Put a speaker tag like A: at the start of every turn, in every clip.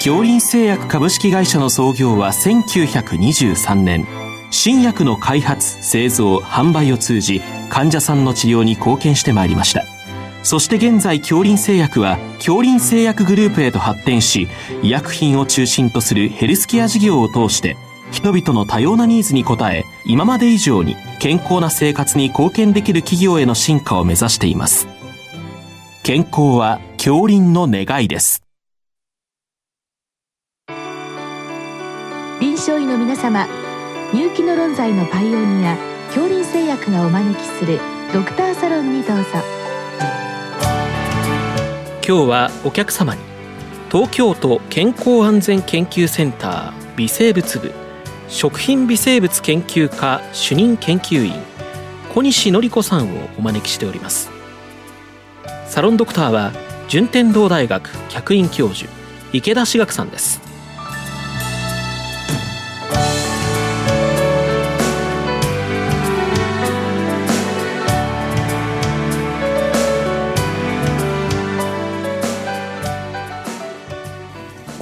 A: 京林製薬株式会社の創業は1923年。新薬の開発製造販売を通じ患者さんの治療に貢献してまいりました。そして現在京林製薬は京林製薬グループへと発展し医薬品を中心とするヘルスケア事業を通して人々の多様なニーズに応え今まで以上に健康な生活に貢献できる企業への進化を目指しています。健康は京林の願いです。
B: 臨床医の皆様入気の論剤のパイオニア京林製薬がお招きするドクターサロンにどうぞ。
A: 今日はお客様に東京都健康安全研究センター微生物部食品微生物研究科主任研究員小西典子さんをお招きしております。サロンドクターは順天堂大学客員教授池田志学さんです。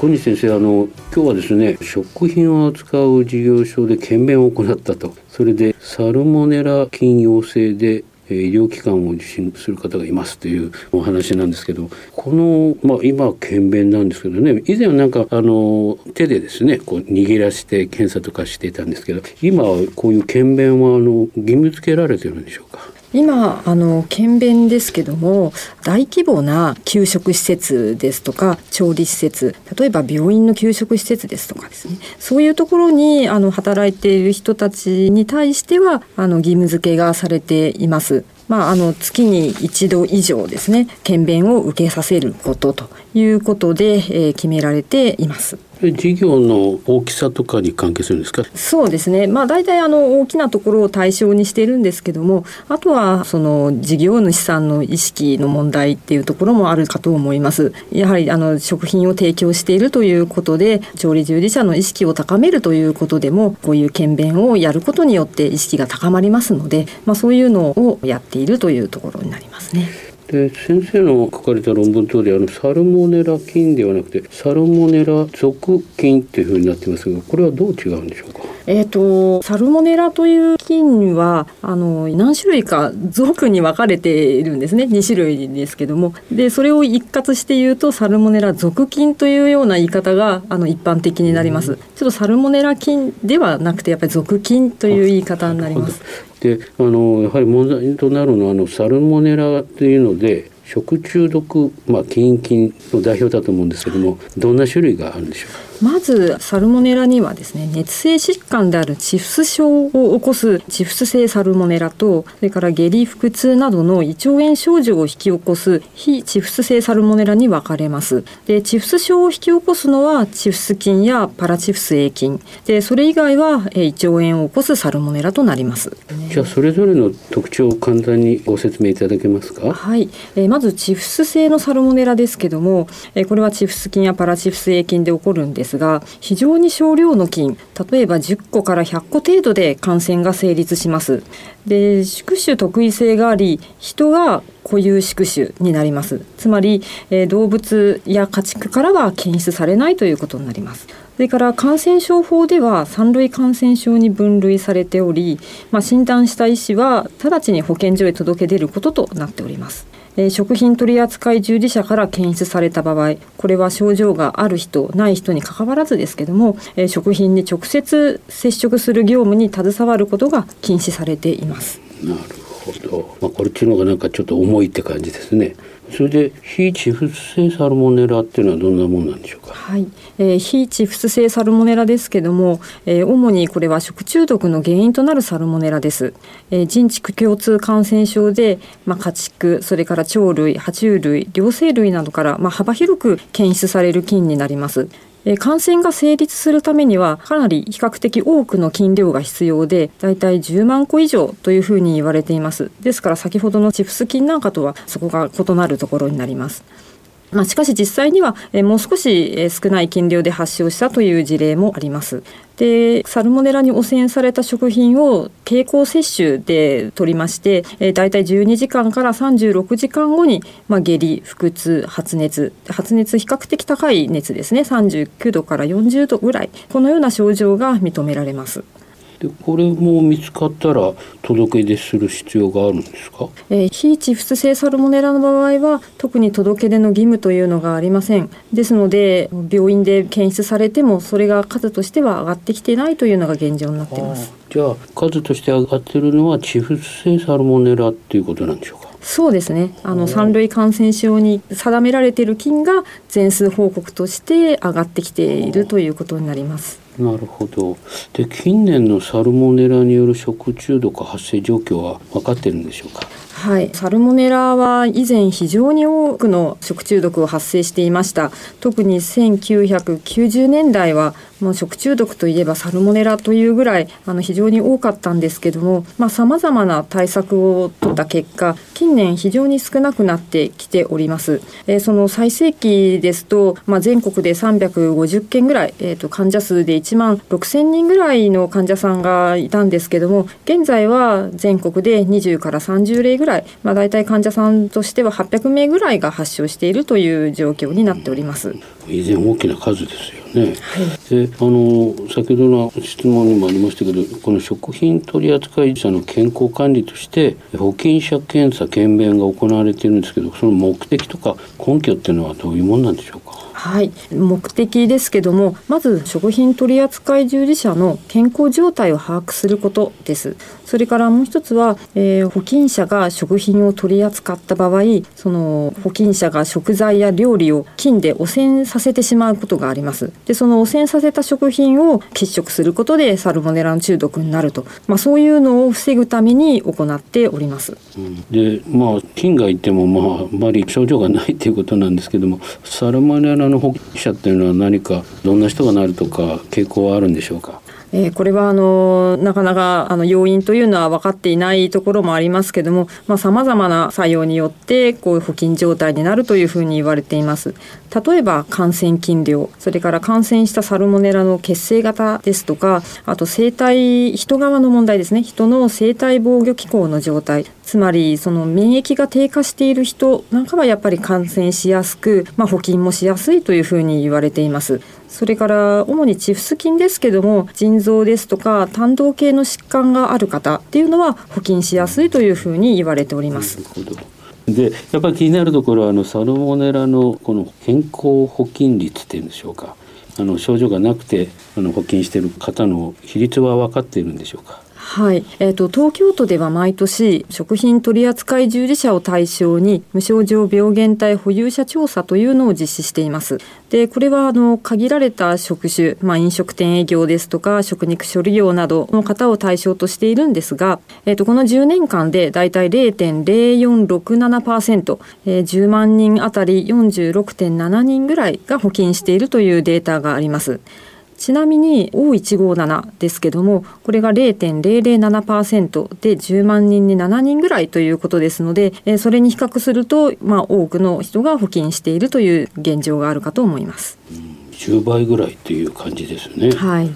C: 小西先生あの今日はですね食品を扱う事業所で検便を行ったと。それでサルモネラ菌陽性で医療機関を受診する方がいますというお話なんですけどこの、まあ、今は検便なんですけどね以前はなんかあの手でですねこう握らして検査とかしていたんですけど今はこういう検便はあの義務付けられてるんでしょうか？
D: 今あの検便ですけども大規模な給食施設ですとか調理施設例えば病院の給食施設ですとかですねそういうところにあの働いている人たちに対してはあの義務付けがされています。まあ、あの月に一度以上ですね検便を受けさせることということで、えー、決められています。
C: 事業の大きさとかに関係するんですか？
D: そうですね。まあ大体あの大きなところを対象にしているんですけどもあとはその事業主さんの意識の問題っていうところもあるかと思います。やはりあの食品を提供しているということで調理従事者の意識を高めるということでもこういう検便をやることによって意識が高まりますので、まあ、そういうのをやっているというところになりますね。
C: で先生の書かれた論文等であのサルモネラ菌ではなくてサルモネラ属菌っていうふうになってますがこれはどう違うんでしょうか？
D: えーと、サルモネラという菌はあの何種類か属に分かれているんですね。2種類ですけども。でそれを一括して言うとサルモネラ属菌というような言い方があの一般的になります、ちょっとサルモネラ菌ではなくてやっぱり属菌という言い方になります。
C: であのやはり問題となるのはあのサルモネラというので食中毒、まあ、菌菌の代表だと思うんですけどもどんな種類があるんでしょうか？
D: まずサルモネラにはですね熱性疾患であるチフス症を起こすチフス性サルモネラとそれから下痢腹痛などの胃腸炎症状を引き起こす非チフス性サルモネラに分かれます。でチフス症を引き起こすのはチフス菌やパラチフス A 菌。でそれ以外は胃腸炎を起こすサルモネラとなります。
C: じゃあそれぞれの特徴を簡単にご説明いただけますか？
D: はい、えまずチフス性のサルモネラですけども、えこれはチフス菌やパラチフス A 菌で起こるんですですが非常に少量の菌例えば10個から100個程度で感染が成立します。で宿主特異性があり人が固有宿主になります。つまり、え、動物や家畜からは検出されないということになります。それから感染症法では三類感染症に分類されており、まあ、診断した医師は直ちに保健所へ届け出ることとなっておりますえ食品取扱従事者から検出された場合これは症状がある人ない人にかかわらずですけども、え食品に直接接触する業務に携わることが禁止されています。
C: なるほど、まあ、これっていうのがなんかちょっと重いって感じですね。それで非チフス性サルモネラっていうのはどんなものなんでしょうか？
D: はい、えー、非チフス性サルモネラですけども、えー、主にこれは食中毒の原因となるサルモネラです。えー、人畜共通感染症で、まあ、家畜、それから鳥類、爬虫類、両生類などからまあ幅広く検出される菌になります。え感染が成立するためにはかなり比較的多くの菌量が必要でだいたい10万個以上というふうに言われています。ですから先ほどのチフス菌なんかとはそこが異なるところになります。まあ、しかし実際には、えもう少し、少ない菌量で発症したという事例もあります。でサルモネラに汚染された食品を経口摂取で取りまして、えー、大体12時間から36時間後に、まあ、下痢腹痛発熱発熱比較的高い熱ですね39度から40度ぐらいこのような症状が認められます。
C: でこれも見つかったら届け出する必要があるんですか、
D: えー、非チフス性サルモネラの場合は特に届け出の義務というのがありません。ですので病院で検出されてもそれが数としては上がってきていないというのが現状になっています。
C: じゃあ数として上がっているのはチフス性サルモネラっていうことなんでしょうか？
D: そうですね。あの三類感染症に定められている菌が全数報告として上がってきているということになります
C: なるほど。で近年のサルモネラによる食中毒発生状況は分かってるんでしょうか？
D: はい、サルモネラは以前非常に多くの食中毒を発生していました特に1990年代はもう食中毒といえばサルモネラというぐらいあの非常に多かったんですけどもさまざ、まな対策を取った結果近年非常に少なくなってきております。えー、その最盛期ですと、まあ、全国で350件ぐらい、えーと、患者数で1万6000人ぐらいの患者さんがいたんですけども現在は全国で20から30例ぐらい、まあ、大体患者さんとしては800名ぐらいが発症しているという状況になっております。
C: 以前大きな数ですよね。はい、であの先ほどの質問にもありましたけどこの食品取扱者の健康管理として保菌者検査検便が行われているんですけどその目的とか根拠っていうのはどういうものなんでしょうか？
D: はい。目的ですけどもまず食品取扱従事者の健康状態を把握することです。それからもう一つは、えー、保菌者が食品を取り扱った場合その保菌者が食材や料理を菌で汚染させてしまうことがあります。でその汚染させた食品を欠食することでサルモネラの中毒になると、まあ、そういうのを防ぐために行っております、
C: うん、でまあ菌がいてもまああまり症状がないということなんですけどもサルモネラのの保険者っていうのは何かどんな人がなるとか傾向はあるんでしょうか？
D: えー、これはあのなかなかあの要因というのは分かっていないところもありますけどもさまざ、まな作用によってこういう保菌状態になるというふうに言われています。例えば感染菌量それから感染したサルモネラの血清型ですとかあと生体人側の問題ですね。人の生体防御機構の状態。つまりその免疫が低下している人なんかはやっぱり感染しやすく、まあ、補菌もしやすいというふうに言われています。それから主にチフス菌ですけども腎臓ですとか胆道系の疾患がある方っていうのは補菌しやすいというふうに言われております。
C: でやっぱり気になるところはあのサルモネラのこの健康保菌率っていうんでしょうかあの症状がなくてあの保菌してる方の比率は分かっているんでしょうか
D: はい、えーと、東京都では毎年食品取扱い従事者を対象に無症状病原体保有者調査というのを実施しています。でこれはあの限られた職種、まあ、飲食店営業ですとか食肉処理業などの方を対象としているんですが、えーと、この10年間でだいたい0.0467%、えー、10万人あたり46.7人ぐらいが保菌しているというデータがあります。ちなみに O157 ですけどもこれが0.007%で10万人に7人ぐらいということですのでそれに比較すると、まあ、多くの人が保菌しているという現状があるかと思います。
C: 10倍ぐらいっていう感じですね。
D: はい。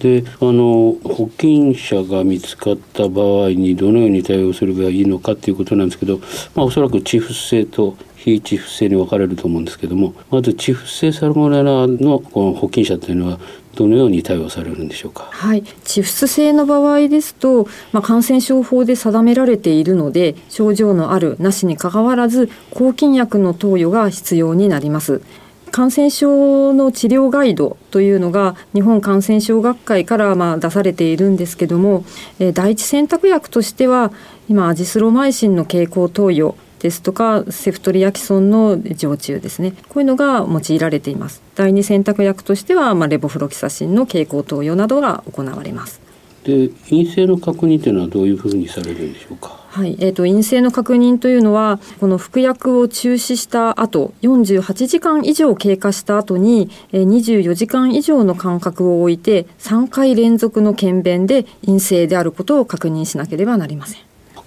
C: であの保菌者が見つかった場合にどのように対応すればいいのかということなんですけど、まあ、おそらくチフス性と非チフ性に分かれると思うんですけどもまずチフ性サルモネラのこの保菌者というのはどのように対応されるんでしょうか？
D: はい、チフス性の場合ですと、まあ、感染症法で定められているので、症状のあるなしにかかわらず、抗菌薬の投与が必要になります。感染症の治療ガイドというのが日本感染症学会からまあ出されているんですけども、えー、第一選択薬としては今アジスロマイシンの経口投与ですとかセフトリアキソンの常駐ですね。こういうのが用いられています。第二選択薬としては、まあ、レボフロキサシンの経口投与などが行われます。
C: で陰性の確認というのはどういうふうにされるんでしょうか？
D: はい、えーと、陰性の確認というのはこの服薬を中止した後48時間以上経過した後に24時間以上の間隔を置いて3回連続の検便で陰性であることを確認しなければなりません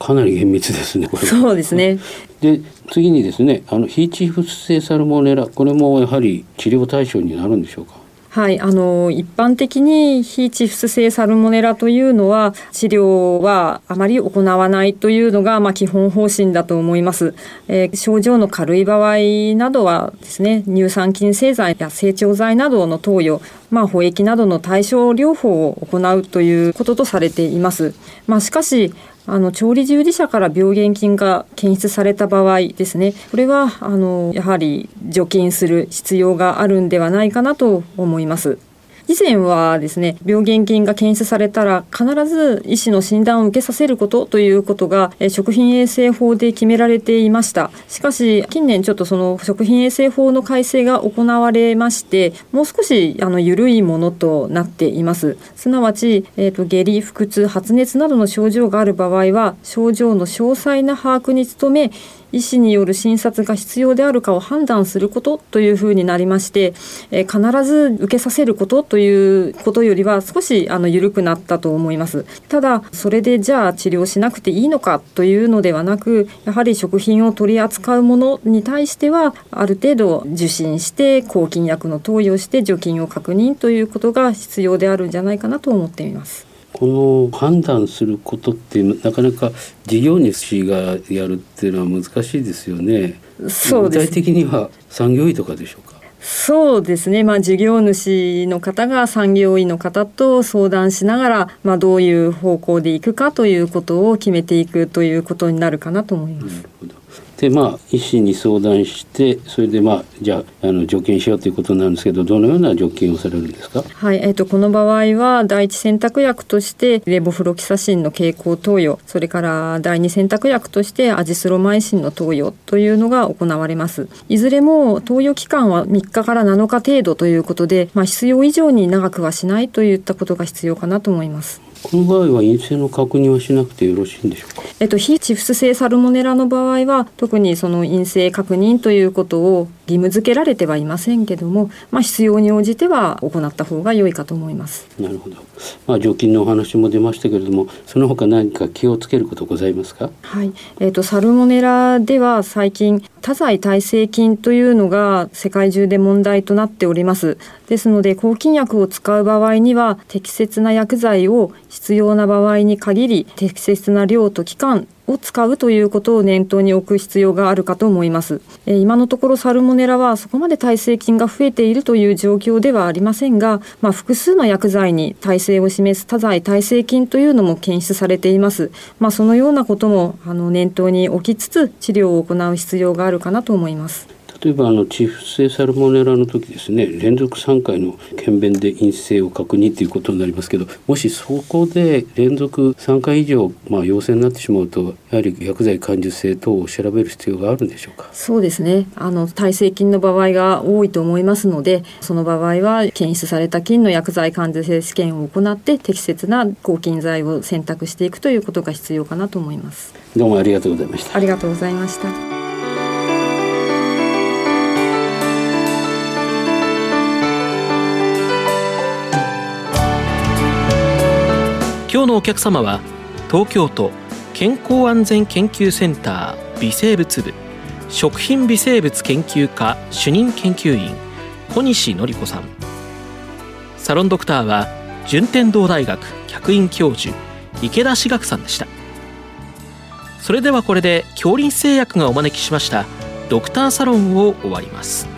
C: かなり厳密ですね。
D: そうですね。
C: で次にですねあの非チフス性サルモネラこれもやはり治療対象になるんでしょうか？
D: はい、あの一般的に非チフス性サルモネラというのは治療はあまり行わないというのがまあ基本方針だと思います、えー、症状の軽い場合などはですね乳酸菌製剤や成長剤などの投与まあ、保液などの対症療法を行うということとされています。まあ、しかしあの調理従事者から病原菌が検出された場合ですねこれはあのやはり除菌する必要があるんではないかなと思います。以前はですね病原菌が検出されたら必ず医師の診断を受けさせることということが食品衛生法で決められていました。しかし近年ちょっとその食品衛生法の改正が行われましてもう少しあの緩いものとなっています。すなわち、えーと、下痢腹痛発熱などの症状がある場合は症状の詳細な把握に努め医師による診察が必要であるかを判断することというふうになりまして、えー、必ず受けさせることということよりは少しあの緩くなったと思います。ただそれでじゃあ治療しなくていいのかというのではなくやはり食品を取り扱うものに対してはある程度受診して抗菌薬の投与して除菌を確認ということが必要であるんじゃないかなと思っています。
C: この判断することっていうのなかなか事業主がやるっていうのは難しいですよね。そう具体的には産業医とかでしょうか？
D: そうですね、まあ、事業主の方が産業医の方と相談しながら、まあ、どういう方向でいくかということを決めていくということになるかなと思います。
C: でまあ医師に相談してそれでまあじゃああの除菌しようということなんですけどどのような除菌をされるんですか？
D: はい、えーと、この場合は第一選択薬としてレボフロキサシンの経口投与それから第二選択薬としてアジスロマイシンの投与というのが行われます。いずれも投与期間は3日から7日程度ということで、まあ、必要以上に長くはしないといったことが必要かなと思います。
C: この場合は陰性の確認はしなくてよろしいんでしょうか？
D: えっと非チフス性サルモネラの場合は特にその陰性確認ということを義務付けられてはいませんけども、まあ必要に応じては行った方が良いかと思います。
C: なるほど。まあ除菌のお話も出ましたけれども、その他何か気をつけることございますか？
D: はい。えっ、とサルモネラでは最近多剤耐性菌というのが世界中で問題となっております。ですので抗菌薬を使う場合には適切な薬剤を必要な場合に限り適切な量と期間を使うということを念頭に置く必要があるかと思います。え今のところサルモネラはそこまで耐性菌が増えているという状況ではありませんが、まあ、複数の薬剤に耐性を示す多剤耐性菌というのも検出されています。まあ、そのようなこともあの念頭に置きつつ治療を行う必要があるかなと思います。
C: 例えばあのチフス性サルモネラの時ですね連続3回の検便で陰性を確認ということになりますけどもしそこで連続3回以上、まあ、陽性になってしまうとやはり薬剤感受性等を調べる必要があるんでしょうか？
D: そうですね。あの耐性菌の場合が多いと思いますのでその場合は検出された菌の薬剤感受性試験を行って適切な抗菌剤を選択していくということが必要かなと思います。
C: どうもありがとうございました。
D: ありがとうございました
A: のお客様は東京都健康安全研究センター微生物部食品微生物研究科主任研究員小西典子さん。サロンドクターは順天堂大学客員教授池田志学さんでした。それではこれで恐林製薬がお招きしましたドクターサロンを終わります。